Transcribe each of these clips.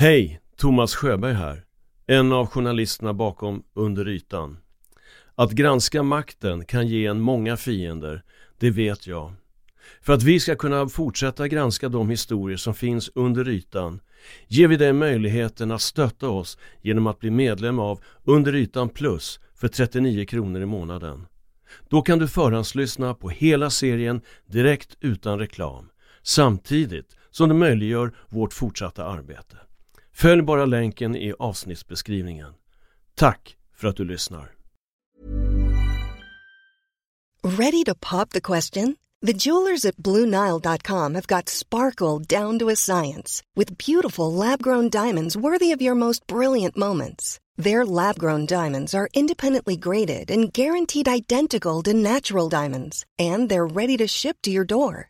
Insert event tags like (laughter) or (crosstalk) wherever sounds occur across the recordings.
Hej, Thomas Sjöberg här. En av journalisterna bakom Under ytan. Att granska makten kan ge en många fiender, det vet jag. För att vi ska kunna fortsätta granska de historier som finns under ytan ger vi dig möjligheten att stötta oss genom att bli medlem av Under ytan plus för 39 kronor i månaden. Då kan du förhandslyssna på hela serien direkt utan reklam samtidigt som det möjliggör vårt fortsatta arbete. Följ bara länken i avsnittsbeskrivningen. Tack för att du lyssnar. Ready to pop the question? The jewelers at BlueNile.com have got sparkle down to a science with beautiful lab-grown diamonds worthy of your most brilliant moments. Their lab-grown diamonds are independently graded and guaranteed identical to natural diamonds, and they're ready to ship to your door.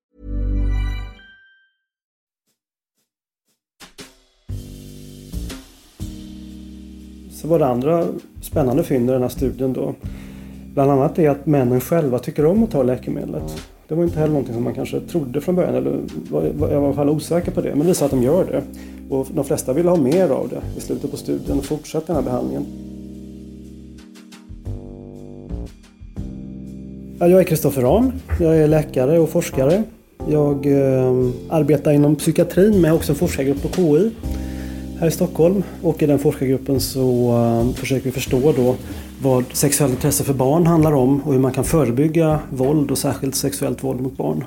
Så var det andra spännande fynd i den här studien då. Bland annat det att männen själva tycker om att ta läkemedlet. Det var inte heller någonting som man kanske trodde från början, eller var, jag var i alla fall osäker på det. Men det visar att de gör det. Och de flesta ville ha mer av det i slutet på studien och fortsätta den här behandlingen. Jag är Kristoffer Ram. Jag är läkare och forskare. Jag eh, arbetar inom psykiatrin men har också en forskargrupp på KI här i Stockholm. Och i den forskargruppen så eh, försöker vi förstå då vad sexuellt intresse för barn handlar om och hur man kan förebygga våld och särskilt sexuellt våld mot barn.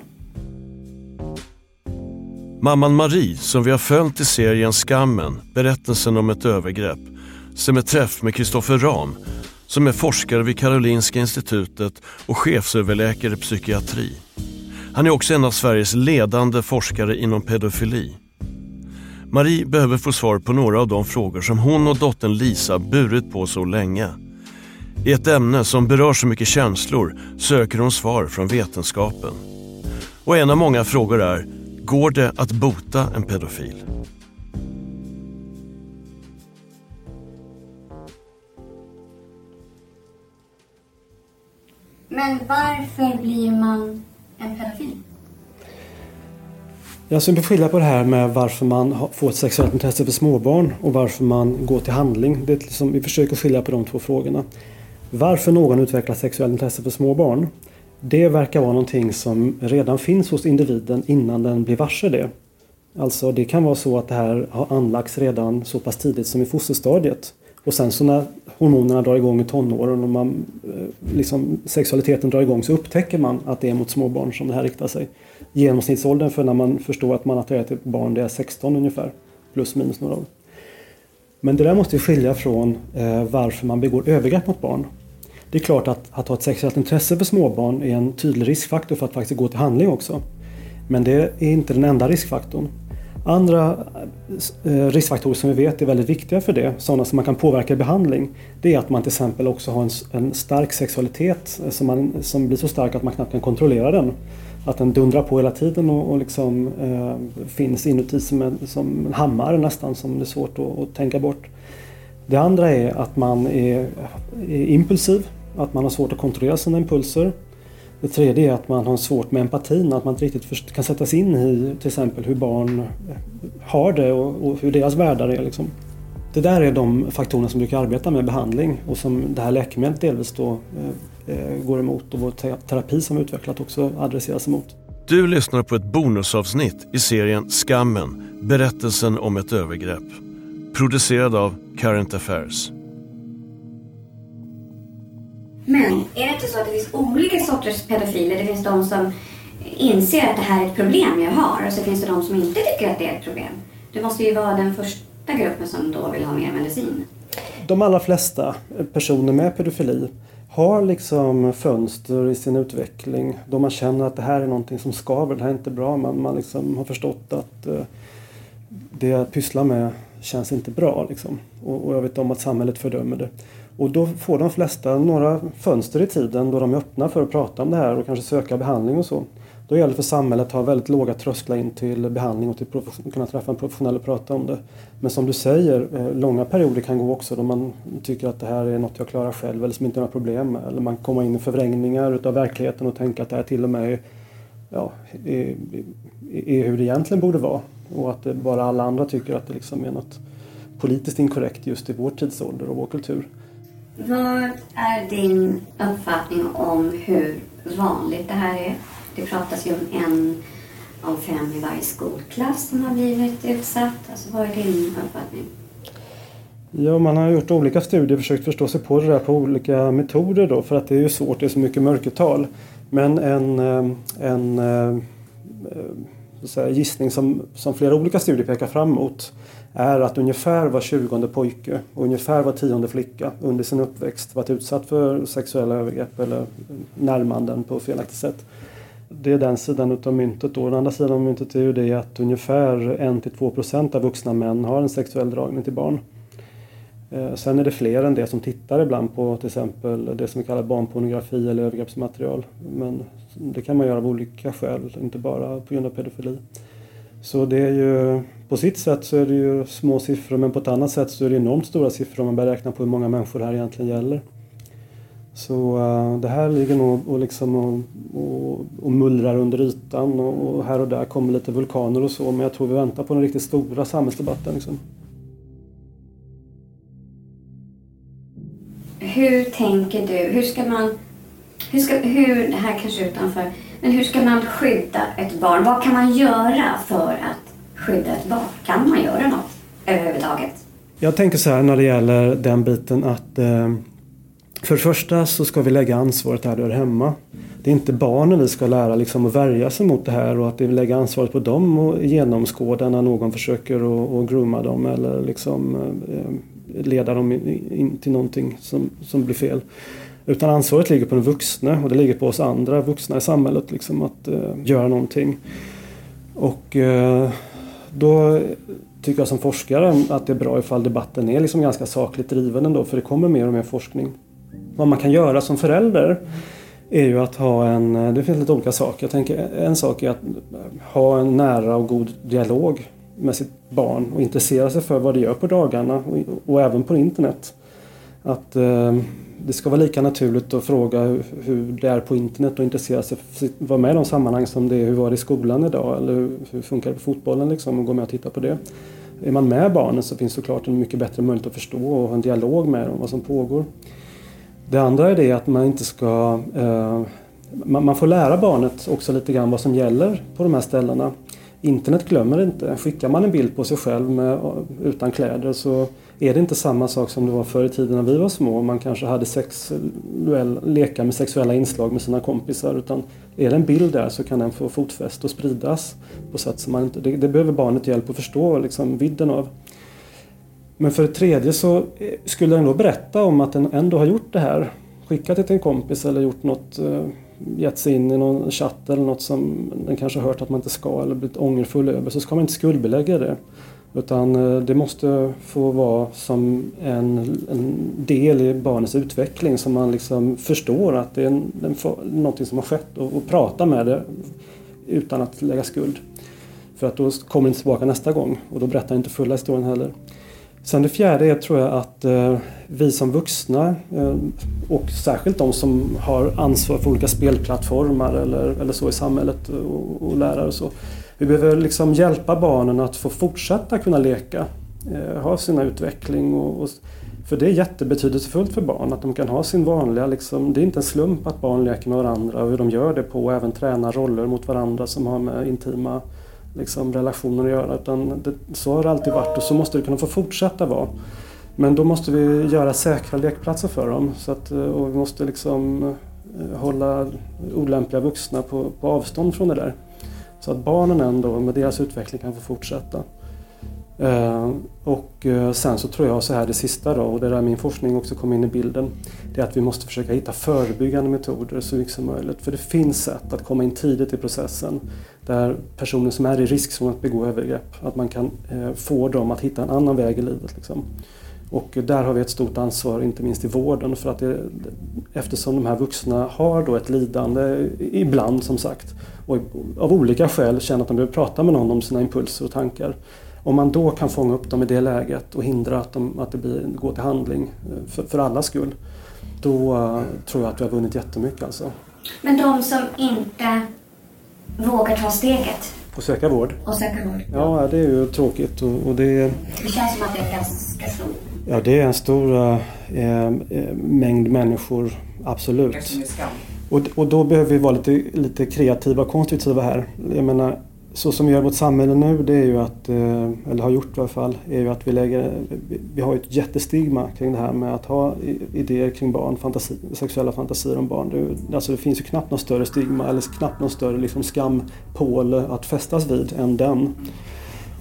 Mamman Marie, som vi har följt i serien Skammen, berättelsen om ett övergrepp, som ett träff med Kristoffer Ram, som är forskare vid Karolinska institutet och chefsöverläkare i psykiatri. Han är också en av Sveriges ledande forskare inom pedofili. Marie behöver få svar på några av de frågor som hon och dottern Lisa burit på så länge. I ett ämne som berör så mycket känslor söker hon svar från vetenskapen. Och en av många frågor är, går det att bota en pedofil? Men varför blir man en pedofil? Jag skulle skilja på det här med varför man får ett sexuellt intresse för småbarn och varför man går till handling. Det är liksom, vi försöker skilja på de två frågorna. Varför någon utvecklar sexuellt intresse för småbarn, det verkar vara någonting som redan finns hos individen innan den blir varse det. Alltså det kan vara så att det här har anlagts redan så pass tidigt som i fosterstadiet. Och sen så när hormonerna drar igång i tonåren och man, eh, liksom, sexualiteten drar igång så upptäcker man att det är mot småbarn som det här riktar sig. Genomsnittsåldern för när man förstår att man attraherar till ett barn det är 16 ungefär. Plus minus några år. Men det där måste ju skilja från eh, varför man begår övergrepp mot barn. Det är klart att, att ha ett sexuellt intresse för småbarn är en tydlig riskfaktor för att faktiskt gå till handling också. Men det är inte den enda riskfaktorn. Andra eh, riskfaktorer som vi vet är väldigt viktiga för det, sådana som man kan påverka i behandling, det är att man till exempel också har en, en stark sexualitet eh, som, man, som blir så stark att man knappt kan kontrollera den. Att den dundrar på hela tiden och, och liksom, eh, finns inuti som en, som en hammare nästan som det är svårt att, att tänka bort. Det andra är att man är, är impulsiv, att man har svårt att kontrollera sina impulser. Det tredje är att man har svårt med empatin, att man inte riktigt kan sätta sig in i till exempel hur barn eh, har det och, och hur deras världar är. Liksom. Det där är de faktorerna som brukar arbeta med behandling och som det här läkemedlet delvis då eh går emot och vår terapi som vi utvecklat också adresseras emot. Du lyssnar på ett bonusavsnitt i serien Skammen, berättelsen om ett övergrepp. Producerad av Current Affairs. Men är det inte så att det finns olika sorters pedofiler? Det finns de som inser att det här är ett problem jag har och så finns det de som inte tycker att det är ett problem. Det måste ju vara den första gruppen som då vill ha mer medicin. De allra flesta personer med pedofili har liksom fönster i sin utveckling då man känner att det här är någonting som skaver, det här är inte bra. Man, man liksom har förstått att eh, det jag pysslar med känns inte bra. Liksom. Och, och, jag vet om att samhället fördömer det. Och då får de flesta några fönster i tiden då de är öppna för att prata om det här och kanske söka behandling och så. Då gäller det för samhället att ha väldigt låga trösklar in till behandling och till kunna träffa en professionell och prata om det. Men som du säger, eh, långa perioder kan gå också då man tycker att det här är något jag klarar själv eller som inte har några problem med. Eller man kommer in i förvrängningar utav verkligheten och tänker att det här till och med är, ja, är, är hur det egentligen borde vara. Och att bara alla andra tycker att det liksom är något politiskt inkorrekt just i vår tidsålder och vår kultur. Vad är din uppfattning om hur vanligt det här är? Det pratas ju om en av fem i varje skolklass som har blivit utsatt. Alltså, vad är din uppfattning? Ja, man har gjort olika studier och försökt förstå sig på det där på olika metoder då för att det är ju svårt, det är så mycket mörkertal. Men en, ehm, en ehm, eh, så säga, gissning som, som flera olika studier pekar fram mot är att ungefär var tjugonde pojke och ungefär var tionde flicka under sin uppväxt varit utsatt för sexuella övergrepp eller närmanden på felaktigt sätt. Det är den sidan utav myntet. Då. Den andra sidan av myntet är ju det att ungefär 1-2 procent av vuxna män har en sexuell dragning till barn. Eh, sen är det fler än det som tittar ibland på till exempel det som vi kallar barnpornografi eller övergreppsmaterial. Men det kan man göra av olika skäl, inte bara på grund av pedofili. Så det är ju, på sitt sätt så är det ju små siffror men på ett annat sätt så är det enormt stora siffror om man börjar räkna på hur många människor det här egentligen gäller. Så uh, det här ligger nog och, liksom och, och, och mullrar under ytan och, och, här och där kommer lite vulkaner och så men jag tror vi väntar på den riktigt stora samhällsdebatten. Liksom. Hur tänker du? Hur ska man... Hur ska, hur, det här kanske utanför. Men hur ska man skydda ett barn? Vad kan man göra för att skydda ett barn? Kan man göra något överhuvudtaget? Jag tänker så här när det gäller den biten att eh, för det första så ska vi lägga ansvaret där det hör hemma. Det är inte barnen vi ska lära liksom att värja sig mot det här och att vi lägger ansvaret på dem och genomskåda när någon försöker att, att grooma dem eller liksom eh, leda dem in till någonting som, som blir fel. Utan ansvaret ligger på den vuxne och det ligger på oss andra vuxna i samhället liksom att uh, göra någonting. Och uh, då tycker jag som forskare att det är bra ifall debatten är liksom ganska sakligt driven ändå för det kommer mer och mer forskning. Vad man kan göra som förälder är ju att ha en, eh, det finns lite olika saker. Jag tänker eh, en sak är att eh, ha en nära och god dialog med sitt barn och intressera sig för vad det gör på dagarna och, och även på internet. Att eh, det ska vara lika naturligt att fråga hur det är på internet och intressera sig för att vara med i de sammanhang som det är. Hur var det i skolan idag? Eller hur, hur funkar det på fotbollen liksom? Och gå med och titta på det. Är man med barnen så finns såklart en mycket bättre möjlighet att förstå och ha en dialog med dem om vad som pågår. Det andra är det att man inte ska... Eh, man, man, får lära barnet också lite grann vad som gäller på de här ställena. Internet glömmer inte. Skickar man en bild på sig själv med, eh, utan kläder så är det inte samma sak som det var förr i tiden när vi var små. Man kanske hade sexuell, med sexuella inslag med sina kompisar. Utan är det en bild där så kan den få fotfäste och spridas på sätt som man inte... Det, det behöver barnet hjälp att förstå liksom, vidden av. Men för det tredje så eh, skulle den då berätta om att den ändå har gjort det här. Skickat det till en kompis eller gjort något, eh, gett sig in i någon chatt eller något som den kanske har hört att man inte ska eller blivit ångerfull över. Så ska man inte skuldbelägga det. Utan eh, det måste få vara som en, en del i barnets utveckling som man liksom förstår att det är en, en, någonting som har skett och, och prata med det utan att lägga skuld. För att då kommer det inte tillbaka nästa gång och då berättar inte fulla historien heller. Sen det fjärde är tror jag att eh, vi som vuxna eh, och särskilt de som har ansvar för olika spelplattformar eller, eller så i samhället eh, och, och lärare och så. Vi behöver liksom hjälpa barnen att få fortsätta kunna leka, eh, ha sina utveckling och, och för det är jättebetydelsefullt för barn att de kan ha sin vanliga, liksom, det är inte en slump att barn leker med varandra och hur de gör det på och även tränar roller mot varandra som har med intima liksom, relationer att göra. Utan det, så har det alltid varit och så måste det kunna få fortsätta vara. Men då måste vi göra säkra lekplatser för dem. Så att, eh, och vi måste liksom eh, hålla olämpliga vuxna på, på avstånd från det där. Så att barnen ändå med deras utveckling kan få fortsätta. Eh, och eh, sen så tror jag så här det sista då, och det är där min forskning också kommer in i bilden, det är att vi måste försöka hitta förebyggande metoder så mycket som möjligt. För det finns sätt att komma in tidigt i processen där personer som är i riskzon att begå övergrepp, att man kan eh, få dem att hitta en annan väg i livet. Liksom. Och där har vi ett stort ansvar, inte minst i vården, för att det, eftersom de här vuxna har då ett lidande, ibland som sagt, och av olika skäl känner att de behöver prata med någon om sina impulser och tankar. Om man då kan fånga upp dem i det läget och hindra att, de, att det blir, går till handling eh, för, för allas skull, då uh, tror jag att vi har vunnit jättemycket. Alltså. Men de som inte vågar ta steget? Och söka vård? Och söka vård? Ja, det är ju tråkigt. Och, och det, det känns som att det är ganska stort. Ja, det är en stor äh, mängd människor, absolut. Och, och då behöver vi vara lite, lite kreativa och konstruktiva här. Jag menar, så som vi gör i vårt samhälle nu, det är ju att, eh, eller har gjort i alla fall, är ju att vi lägger, vi har ett jättestigma kring det här med att ha idéer kring barn, fantasi, sexuella fantasier om barn. Det, alltså det finns ju knappt något större stigma eller knappt någon större liksom skampål att fästas vid än den.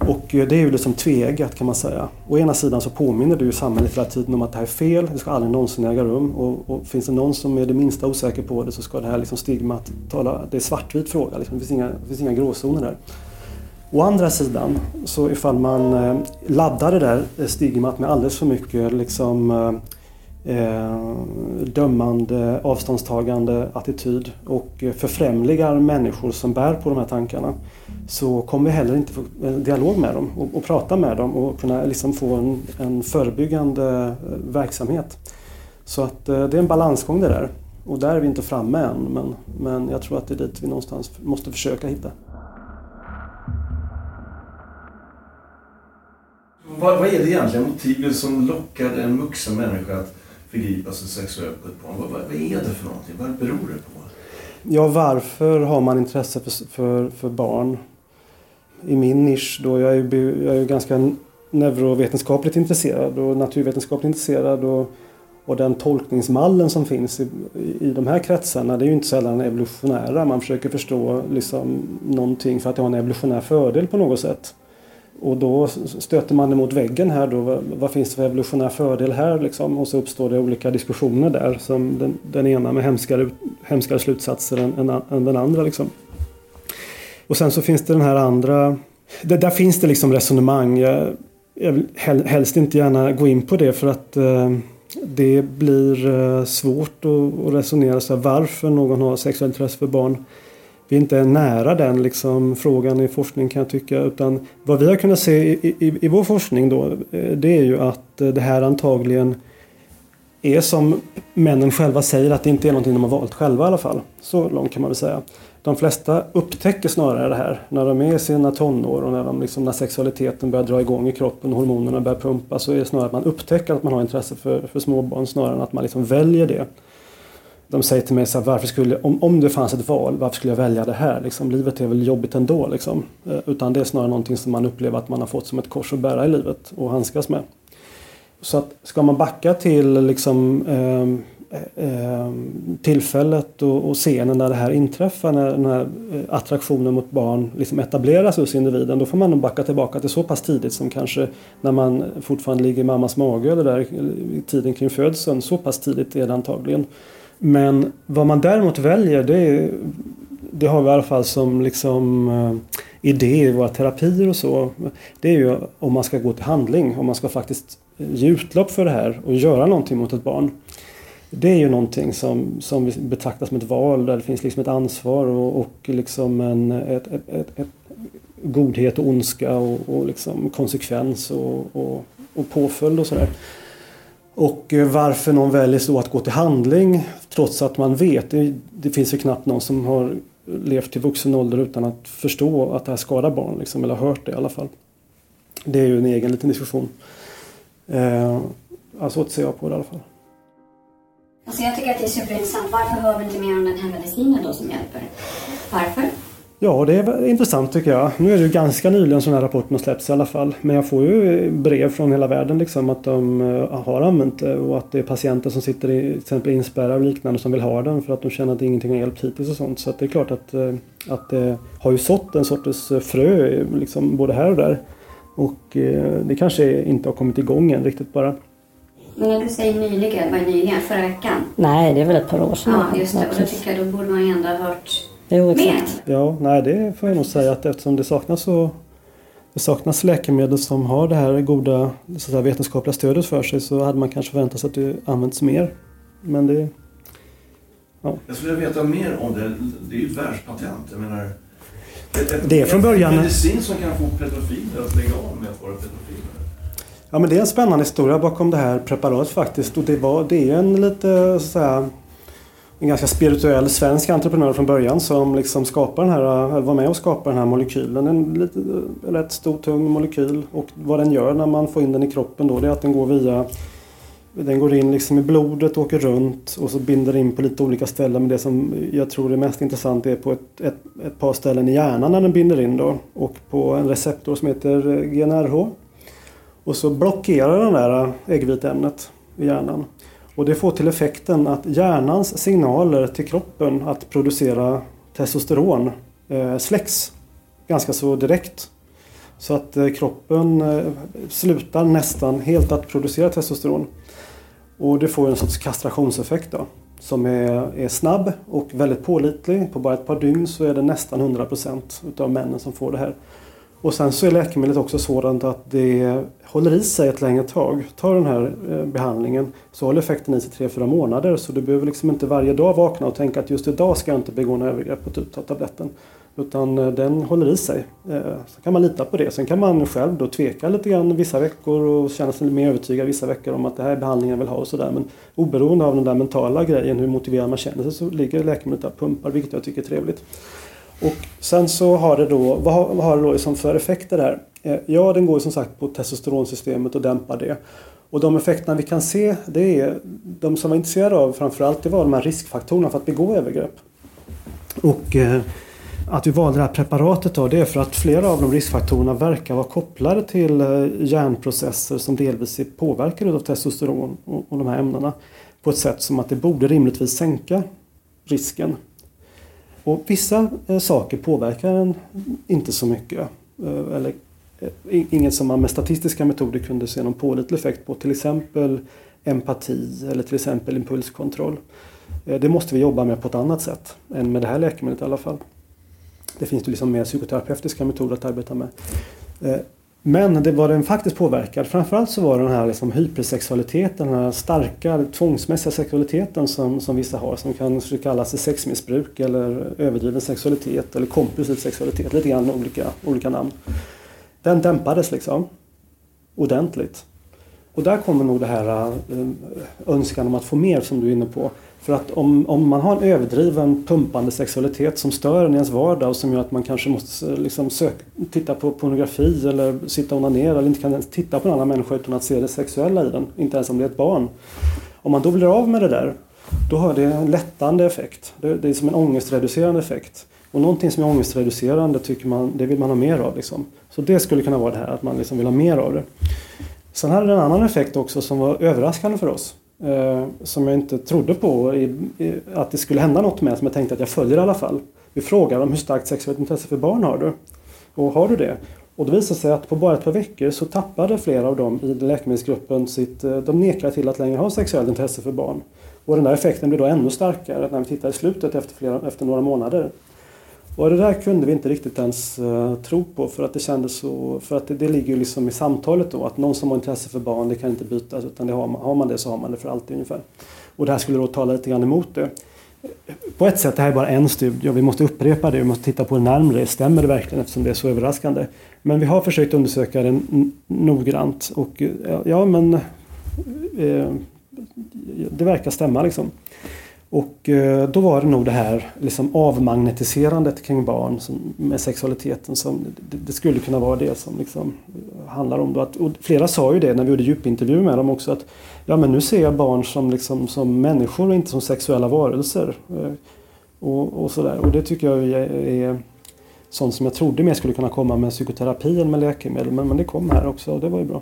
Och eh, det är ju liksom tveeggat kan man säga. Å ena sidan så påminner du ju samhället hela tiden om att det här är fel, det ska aldrig någonsin äga rum. Och, och finns det någon som är det minsta osäker på det så ska det här liksom stigmat tala, det är svartvit fråga, liksom. det, finns inga, det finns inga gråzoner där. Å andra sidan, så ifall man eh, laddar det där eh, stigmat med alldeles för mycket liksom, eh, dömande, avståndstagande attityd och förfrämligar människor som bär på de här tankarna så kommer vi heller inte få en dialog med dem och, och prata med dem och kunna liksom få en, en förebyggande eh, verksamhet. Så att eh, det är en balansgång det där. Och där är vi inte framme än men, men jag tror att det är dit vi någonstans måste försöka hitta. Vad, vad är det egentligen motivet som lockar en vuxen människa att förgripa sig sexuellt på ett barn? Vad, vad, är det för någonting? Vad beror det på? Ja, varför har man intresse för, för, för barn? i min nisch då, jag är, jag är ganska neurovetenskapligt intresserad och naturvetenskapligt intresserad och, och den tolkningsmallen som finns i, i de här kretsarna det är ju inte sällan evolutionära. Man försöker förstå liksom någonting för att det har en evolutionär fördel på något sätt. Och då stöter man emot väggen här då. Vad, finns det för evolutionär fördel här liksom? Och så uppstår det olika diskussioner där. Som den, den ena med hemskare, hemskare slutsatser än, än, än den andra liksom. Och sen så finns det den här andra... Det, där finns det liksom resonemang. Jag, jag vill helst inte gärna gå in på det för att eh, det blir eh, svårt att, att resonera så här, varför någon har sexuellt intresse för barn. Vi är inte nära den liksom, frågan i forskning kan jag tycka. Utan vad vi har kunnat se i, i, i vår forskning då eh, det är ju att eh, det här antagligen är som männen själva säger att det inte är någonting de har valt själva i alla fall. Så långt kan man väl säga de flesta upptäcker snarare det här när de är i sina tonår och när, de liksom, när sexualiteten börjar dra igång i kroppen och hormonerna börjar pumpa så är det snarare att man upptäcker att man har intresse för, för småbarn snarare än att man liksom väljer det. De säger till mig så här, varför skulle, om, om det fanns ett val, varför skulle jag välja det här? Liksom, livet är väl jobbigt ändå. Liksom. Eh, utan det är snarare någonting som man upplever att man har fått som ett kors att bära i livet och handskas med. Så att ska man backa till liksom, eh, Eh, tillfället och, och scenen när det här inträffar, när den här eh, attraktionen mot barn liksom etableras hos individen, då får man nog backa tillbaka till så pass tidigt som kanske när man fortfarande ligger i mammas mage eller där i tiden kring födseln. Så pass tidigt är det antagligen. Men vad man däremot väljer det, det har vi i alla fall som liksom eh, idé i våra terapier och så. Det är ju om man ska gå till handling, om man ska faktiskt ge utlopp för det här och göra någonting mot ett barn det är ju någonting som, som vi betraktar som ett val där det finns liksom ett ansvar och, och liksom en ett, ett, ett, ett godhet och ondska och, och liksom konsekvens och, och, och påföljd och sådär. Och eh, varför någon väljer så att gå till handling trots att man vet, det, det finns ju knappt någon som har levt till vuxen ålder utan att förstå att det här skadar barn, liksom, eller hört det i alla fall. Det är ju en egen liten diskussion. Eh, alltså, så ser jag på det i alla fall. Alltså jag tycker att det är superintressant. Varför hör vi inte mer om den här medicinen då som hjälper? Varför? Ja, det är intressant tycker jag. Nu är det ju ganska nyligen som den här rapporten har släppts i alla fall. Men jag får ju brev från hela världen liksom att de eh, har använt det och att det är patienter som sitter i till exempel inspärrade och liknande som vill ha den för att de känner att ingenting har hjälpt hittills och sånt. Så att det är klart att, eh, att det har ju sått en sorts frö liksom både här och där. Och eh, det kanske inte har kommit igång än riktigt bara. Men när du säger nyligen, vad är nyligen? Förra veckan? Nej, det är väl ett par år sedan. Ja, just det. Och då tycker jag då borde man ju ändå ha hört Jo, exakt. Ja, nej det får jag nog säga att eftersom det saknas så det saknas läkemedel som har det här goda så att säga, vetenskapliga stödet för sig så hade man kanske förväntat sig att det används mer. Men det, Jag skulle vilja veta mer om det. Det är ju ett världspatent. Jag menar, Det är från början- En medicin som kan få pedofiler att lägga av med att vara pedofiler. Ja men det är en spännande historia bakom det här preparatet faktiskt. Och det, var, det är en lite så här, en ganska spirituell svensk entreprenör från början som liksom skapar den här, eller var med och skapade den här molekylen. En lite, eh, rätt stor tung molekyl och vad den gör när man får in den i kroppen då det är att den går via den går in liksom i blodet, åker runt och så binder in på lite olika ställen. Men det som jag tror är mest intressant är på ett, ett, ett par ställen i hjärnan när den binder in då. Och på en receptor som heter eh, GNRH. Och så blockerar den där äggviteämnet i hjärnan. Och det får till effekten att hjärnans signaler till kroppen att producera testosteron eh, släcks ganska så direkt. Så att eh, kroppen eh, slutar nästan helt att producera testosteron. Och det får en sorts kastrationseffekt då. Som är, är snabb och väldigt pålitlig. På bara ett par dygn så är det nästan 100% utav männen som får det här. Och sen så är läkemedlet också sådant att det håller i sig ett längre tag. Tar den här eh, behandlingen så håller effekten i sig 3-4 månader. Så du behöver liksom inte varje dag vakna och tänka att just idag ska jag inte begå några övergrepp och ta typ tabletten. Utan eh, den håller i sig. Eh, så kan man lita på det. Sen kan man själv då tveka lite grann vissa veckor och känna sig lite mer övertygad vissa veckor om att det här är behandlingen jag vill ha och sådär. Men oberoende av den där mentala grejen, hur motiverad man känner sig, så ligger läkemedlet där och pumpar, vilket jag tycker är trevligt. Och sen så har det då, vad har, vad har det då liksom för effekter där? Eh, ja, den går ju som sagt på testosteronsystemet och dämpar det. Och de effekterna vi kan se, det är de som var intresserade av framförallt, det var de här riskfaktorerna för att begå övergrepp. Och eh, att vi valde det här preparatet då, det är för att flera av de riskfaktorerna verkar vara kopplade till eh, hjärnprocesser som delvis är påverkade av testosteron och, och de här ämnena. På ett sätt som att det borde rimligtvis sänka risken. Och vissa eh, saker påverkar en inte så mycket. Eh, eller eh, inget som man med statistiska metoder kunde se någon pålitlig effekt på. Till exempel empati eller till exempel impulskontroll. Det måste vi jobba med på ett annat sätt än med det här läkemedlet i alla fall. Det finns ju liksom mer psykoterapeutiska metoder att arbeta med. Men det var den faktiskt påverkad. Framförallt så var det den här liksom hypersexualiteten, den här starka tvångsmässiga sexualiteten som, som vissa har som kan kallas sexmissbruk eller överdriven sexualitet eller kompulsiv sexualitet. Lite grann olika, olika namn. Den dämpades liksom ordentligt. Och där kommer nog det här eh, önskan om att få mer som du är inne på. För att om, om man har en överdriven pumpande sexualitet som stör en i ens vardag och som gör att man kanske måste liksom söka, titta på pornografi eller sitta och onanera eller inte kan ens titta på en annan människa utan att se det sexuella i den. Inte ens om det är ett barn. Om man då blir av med det där då har det en lättande effekt. Det, det är som en ångestreducerande effekt. Och någonting som är ångestreducerande tycker man, det vill man ha mer av. Liksom. Så det skulle kunna vara det här att man liksom vill ha mer av det. Sen hade det en annan effekt också som var överraskande för oss. Eh, som jag inte trodde på i, i, att det skulle hända något med som jag tänkte att jag följer i alla fall. Vi frågade dem hur starkt sexuellt intresse för barn har du? Och har du det? Och det visade sig att på bara ett par veckor så tappade flera av dem i läkemedelsgruppen sitt... Eh, de nekade till att längre ha sexuellt intresse för barn. Och den där effekten blev då ännu starkare när vi tittade i slutet efter, flera, efter några månader. Och det där kunde vi inte riktigt ens uh, tro på för att det kändes så... För att det, det ligger ju liksom i samtalet då att någon som har intresse för barn det kan inte bytas utan det har, man, har man det så har man det för alltid ungefär. Och det här skulle då tala lite grann emot det. På ett sätt, det här är bara en studie och vi måste upprepa det, vi måste titta på det närmre. Stämmer det verkligen eftersom det är så överraskande? Men vi har försökt undersöka det noggrant och eh, ja men eh, det verkar stämma liksom. Och eh, då var det nog det här liksom avmagnetiserandet kring barn som, med sexualiteten som det, det skulle kunna vara det som liksom handlar om. Då att, och flera sa ju det när vi gjorde djupintervjuer med dem också att ja men nu ser jag barn som, liksom, som människor och inte som sexuella varelser. Eh, och, och sådär. Och det tycker jag är, är sånt som jag trodde mer skulle kunna komma med psykoterapi än med läkemedel. Men, men det kom här också och det var ju bra.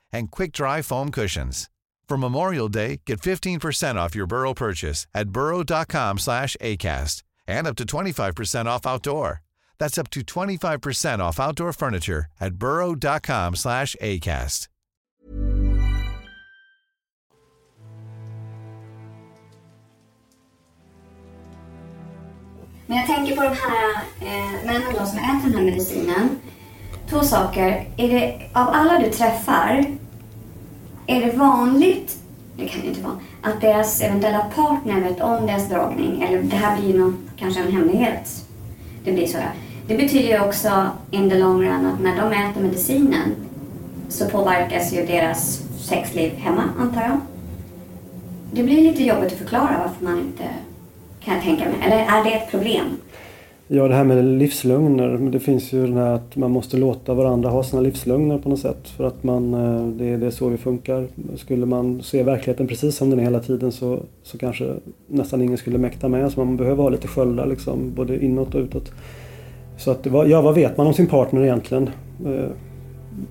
and quick-dry foam cushions. For Memorial Day, get 15% off your Burrow purchase at burrow.com slash ACAST and up to 25% off outdoor. That's up to 25% off outdoor furniture at burrow.com slash ACAST. Men jag tänker på de här eh, männen då som äter den här medicinen. Två saker. Är det, av alla du träffar, är det vanligt, det kan det inte vara, att deras eventuella partner vet om deras dragning? Eller det här blir ju någon, kanske en hemlighet. Det blir så. ja. Det betyder ju också in the long run att när de äter medicinen så påverkas ju deras sexliv hemma, antar jag. Det blir lite jobbigt att förklara varför man inte kan jag tänka mig. Eller är det ett problem? Ja, det här med livslögner. Det finns ju den här att man måste låta varandra ha sina livslögner på något sätt. För att man, det, det, det är så vi funkar. Skulle man se verkligheten precis som den är hela tiden så, så kanske nästan ingen skulle mäkta med. Så man behöver ha lite sköldar liksom, både inåt och utåt. Så att, ja, vad vet man om sin partner egentligen? Eh,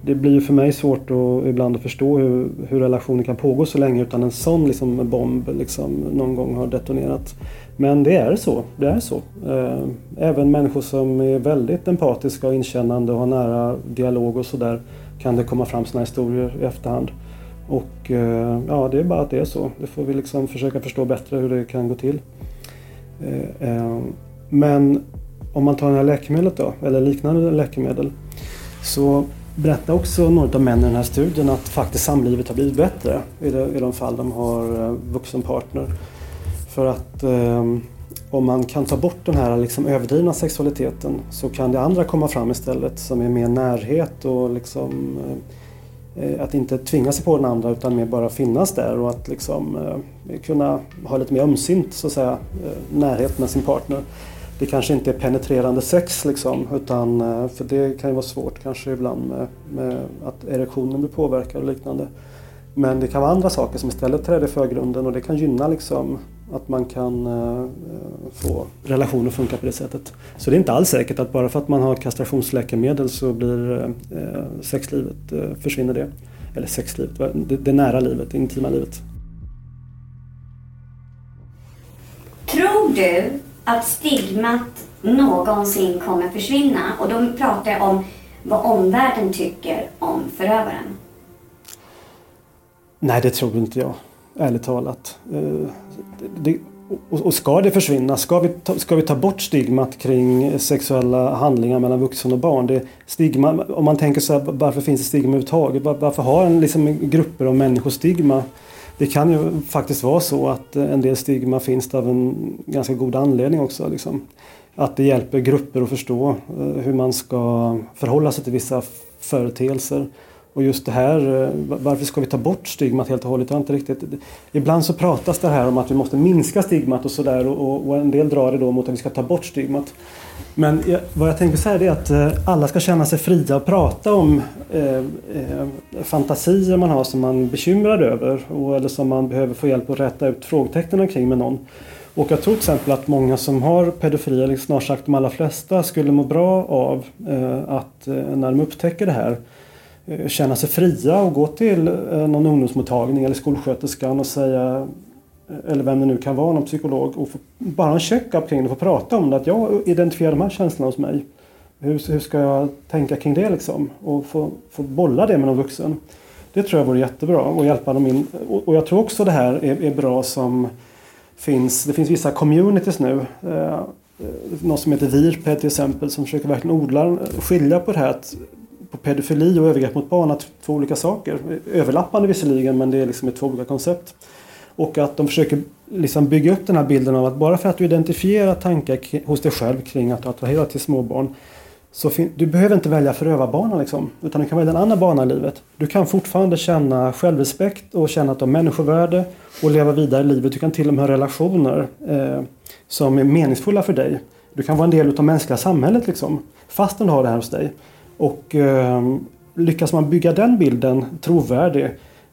det blir ju för mig svårt att, ibland att förstå hur, hur relationer kan pågå så länge utan en sån liksom, bomb liksom, någon gång har detonerat. Men det är så. Det är så. Eh, även människor som är väldigt empatiska och inkännande och har nära dialog och sådär kan det komma fram sådana historier i efterhand. Och eh, ja, det är bara att det är så. Det får vi liksom försöka förstå bättre hur det kan gå till. Eh, men om man tar det här läkemedlet då, eller liknande läkemedel. Så berättar också några av männen i den här studien att faktiskt samlivet har blivit bättre i de, fall de har vuxen vuxenpartner. För att eh, om man kan ta bort den här liksom överdrivna sexualiteten så kan det andra komma fram istället som är mer närhet och liksom eh, att inte tvinga sig på den andra utan mer bara finnas där och att liksom eh, kunna ha lite mer ömsint så att säga eh, närhet med sin partner. Det kanske inte är penetrerande sex liksom utan eh, för det kan ju vara svårt kanske ibland med, med att erektionen blir påverkad och liknande. Men det kan vara andra saker som istället träder i förgrunden och det kan gynna liksom att man kan eh, få relationer att funka på det sättet. Så det är inte alls säkert att bara för att man har kastrationsläkemedel så blir eh, sexlivet, eh, försvinner det. Eller sexlivet, det, det nära livet, det intima livet. Tror du att stigmat någonsin kommer försvinna? Och då pratar jag om vad omvärlden tycker om förövaren. Nej, det tror inte jag. Ärligt talat. Eh, det, och, och ska det försvinna? Ska vi, ta, ska vi ta bort stigmat kring sexuella handlingar mellan vuxen och barn? Det, stigma, om man tänker så här, varför finns det stigma överhuvudtaget? Var, varför har en, liksom, grupper av människor stigma? Det kan ju faktiskt vara så att eh, en del stigma finns av en ganska god anledning också. Liksom. Att det hjälper grupper att förstå eh, hur man ska förhålla sig till vissa företeelser. Och just det här, eh, varför ska vi ta bort stigmat helt och hållet? Jag inte riktigt... Ibland så pratas det här om att vi måste minska stigmat och sådär och, och en del drar det då mot att vi ska ta bort stigmat. Men jag, vad jag tänker säga är att eh, alla ska känna sig fria att prata om eh, eh, fantasier man har som man är bekymrad över och, eller som man behöver få hjälp att rätta ut frågetecknen kring med någon. Och jag tror till exempel att många som har pedofili, eller snart sagt de allra flesta, skulle må bra av eh, att eh, när de upptäcker det här Eh, känna sig fria och gå till eh, någon ungdomsmottagning eller skolsköterskan och säga eh, eller vem det nu kan vara, någon psykolog och få, bara ha en check-up kring det och få prata om det. Att jag identifierar de här känslorna hos mig. Hur, hur ska jag tänka kring det liksom? Och få, få bolla det med någon vuxen. Det tror jag vore jättebra och hjälpa dem in. Och, och jag tror också det här är, är bra som finns, det finns vissa communities nu. Eh, något som heter Virped till exempel som försöker verkligen odla, skilja på det här att på pedofili och övergrepp mot barn att två olika saker. Överlappande visserligen men det är liksom två olika koncept. Och att de försöker liksom bygga upp den här bilden av att bara för att du identifierar tankar hos dig själv kring att du attraherar till småbarn så du behöver inte välja förövarbanan liksom, utan du kan välja en annan bana i livet. Du kan fortfarande känna självrespekt och känna att du har människovärde och leva vidare i livet. Du kan till och med ha relationer eh, som är meningsfulla för dig. Du kan vara en del av det mänskliga samhället liksom, fastän du har det här hos dig. Och eh, lyckas man bygga den bilden trovärdig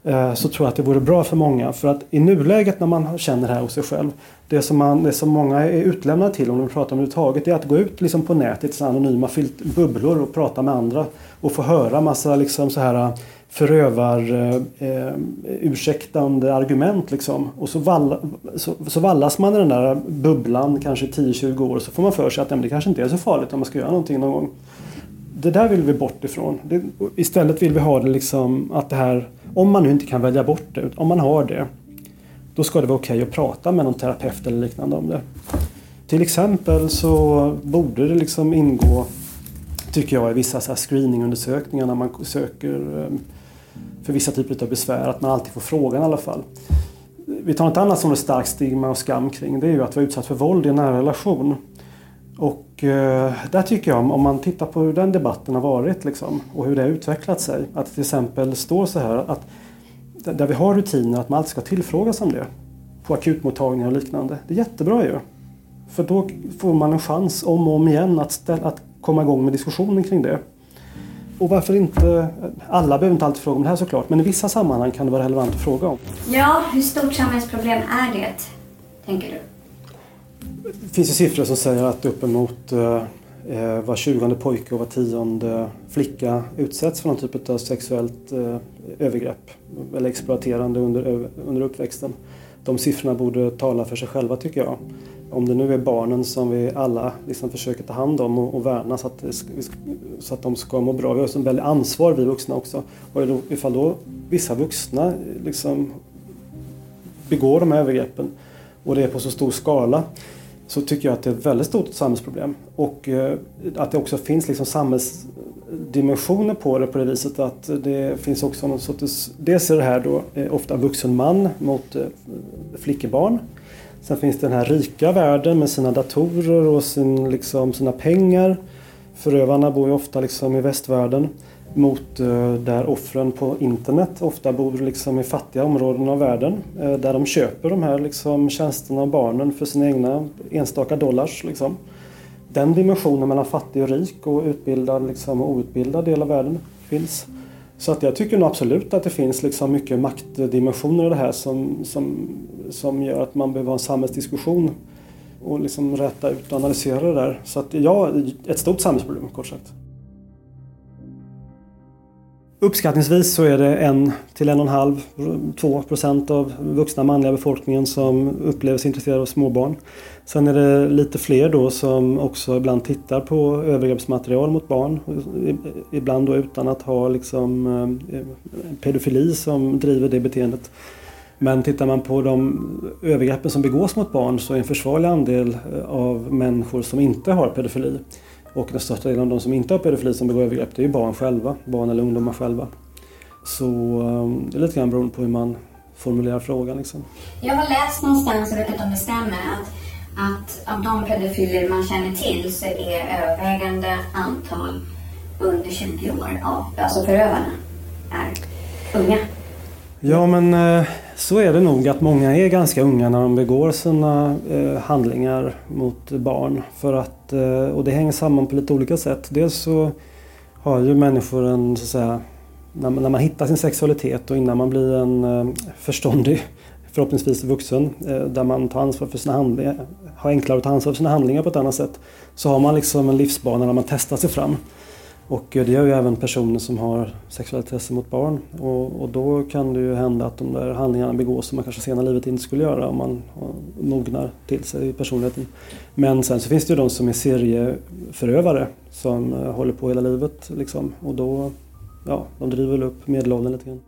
Eh, så tror jag att det vore bra för många. För att i nuläget när man känner det här hos sig själv. Det som, man, det som många är utlämnade till om de pratar om överhuvudtaget är att gå ut liksom på nätet i anonyma bubblor och prata med andra. Och få höra massa liksom så här eh, förövar eh, eh, ursäktande argument liksom. Och så, vall, så, så, vallas man i den där bubblan kanske 10-20 år så får man för sig att det kanske inte är så farligt om man ska göra någonting någon gång. Det där vill vi bort ifrån. Det, istället vill vi ha det liksom att det här om man nu inte kan välja bort det, om man har det, då ska det vara okej okay att prata med någon terapeut eller liknande om det. Till exempel så borde det liksom ingå, tycker jag, i vissa så screeningundersökningar när man söker eh, för vissa typer av besvär, att man alltid får frågan i alla fall. Vi tar något annat som det är starkt stigma och skam kring, det är ju att vara utsatt för våld i en nära relation. Och eh, där tycker jag, om man tittar på hur den debatten har varit liksom, och hur det har utvecklat sig. Att det till exempel står så här att där vi har rutiner att man alltid ska tillfrågas om det. På akutmottagningar och liknande. Det är jättebra ju. För då får man en chans om och om igen att, ställa, att komma igång med diskussionen kring det. Och varför inte, alla behöver inte alltid fråga om det här såklart, men i vissa sammanhang kan det vara relevant att fråga om. Ja, hur stort samhällsproblem är det, tänker du? Det finns ju siffror som säger att uppemot eh, eh, var tjugonde pojke och var tionde flicka utsätts för någon typ av sexuellt eh, övergrepp eller exploaterande under, under uppväxten. De siffrorna borde tala för sig själva tycker jag. Om det nu är barnen som vi alla liksom försöker ta hand om och, och värna så att, så att de ska må bra. Vi har ett väldigt ansvar vi vuxna också. Och ifall då vissa vuxna liksom begår de här övergreppen och det är på så stor skala så tycker jag att det är ett väldigt stort samhällsproblem. Och eh, att det också finns liksom samhällsdimensioner på det på det viset att det finns också någon sorts... Dels är det här då eh, ofta vuxen man mot eh, flickebarn. Sen finns det den här rika världen med sina datorer och sin, liksom, sina pengar. Förövarna bor ju ofta liksom i västvärlden mot eh, där offren på internet ofta bor liksom i fattiga områden av världen. Eh, där de köper de här liksom tjänsterna av barnen för sina egna enstaka dollars. Liksom. Den dimensionen mellan fattig och rik och utbildad liksom, och outbildad del av världen finns. Så att jag tycker nog absolut att det finns liksom mycket maktdimensioner i det här som, som, som gör att man behöver ha en samhällsdiskussion och liksom rätta ut och analysera det där. Så att ja, ett stort samhällsproblem kort sagt. Uppskattningsvis så är det en till en och en halv, två procent av vuxna manliga befolkningen som upplever sig intresserade av småbarn. Sen är det lite fler då som också ibland tittar på övergreppsmaterial mot barn. Ibland då utan att ha liksom eh, pedofili som driver det beteendet. Men tittar man på de övergreppen som begås mot barn så är en försvarlig andel eh, av människor som inte har pedofili. Och den största delen av de som inte har pedofili som begår övergrepp det är ju barn själva, barn eller ungdomar själva. Så um, det är lite grann beroende på hur man formulerar frågan. Liksom. Jag har läst någonstans, jag vet inte om det stämmer, att, att av de pedofiler man känner till så är övervägande antal under 20 år, alltså förövarna, är unga. Ja men eh, så är det nog att många är ganska unga när de begår sina eh, handlingar mot barn. För att, Eh, och det hänger samman på lite olika sätt. Dels så har ju människor en, så att säga, när man, när man hittar sin sexualitet och innan man blir en eh, förståndig, förhoppningsvis vuxen, eh, där man tar ansvar för sina handlingar, har enklare att ta ansvar för sina handlingar på ett annat sätt. Så har man liksom en livsbana där man testar sig fram. Och det gör ju även personer som har sexuella intressen mot barn. Och, och, då kan det ju hända att de där handlingarna begås som man kanske senare i livet inte skulle göra om man mognar till sig i personligheten. Men sen så finns det ju de som är serieförövare som eh, håller på hela livet liksom. Och då, ja, de driver väl upp medelåldern lite grann.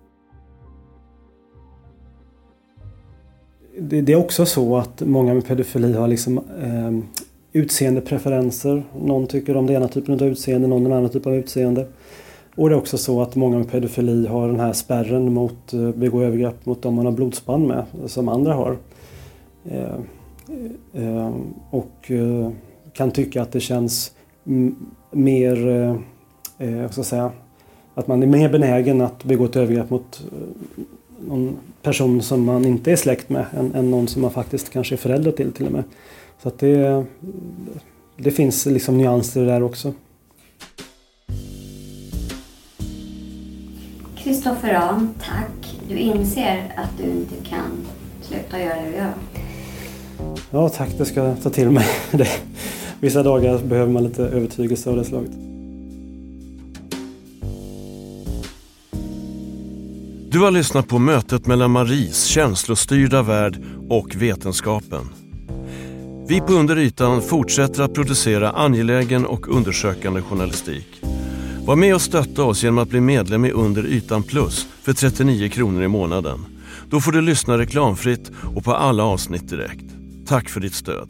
Det, det, är också så att många med pedofili har liksom eh, utseendepreferenser. Någon tycker om den ena typen av utseende, någon den andra typen av utseende. Och det är också så att många med pedofili har den här spärren mot att begå övergrepp mot de man har blodsband med, som andra har. Eh, eh, och kan tycka att det känns mer, vad ska jag säga, att man är mer benägen att begå ett övergrepp mot någon person som man inte är släkt med än, än någon som man faktiskt kanske är förälder till till och med. Så att det, det finns liksom nyanser där också. Kristoffer Rahn, tack. Du inser att du inte kan sluta göra det du gör. Ja, tack. Det ska jag ta till mig. (laughs) Vissa dagar behöver man lite övertygelse av det slaget. Du har lyssnat på mötet mellan Maries känslostyrda värld och vetenskapen. Vi på Under ytan fortsätter att producera angelägen och undersökande journalistik. Var med och stötta oss genom att bli medlem i Under ytan plus för 39 kronor i månaden. Då får du lyssna reklamfritt och på alla avsnitt direkt. Tack för ditt stöd.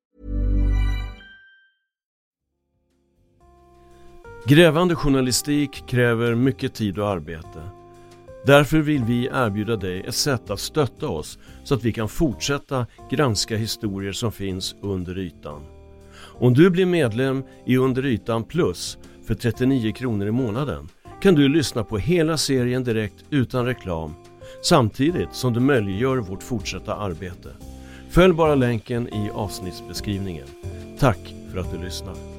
Grävande journalistik kräver mycket tid och arbete. Därför vill vi erbjuda dig ett sätt att stötta oss så att vi kan fortsätta granska historier som finns under ytan. Om du blir medlem i Under ytan plus för 39 kronor i månaden kan du lyssna på hela serien direkt utan reklam samtidigt som du möjliggör vårt fortsatta arbete. Följ bara länken i avsnittsbeskrivningen. Tack för att du lyssnar.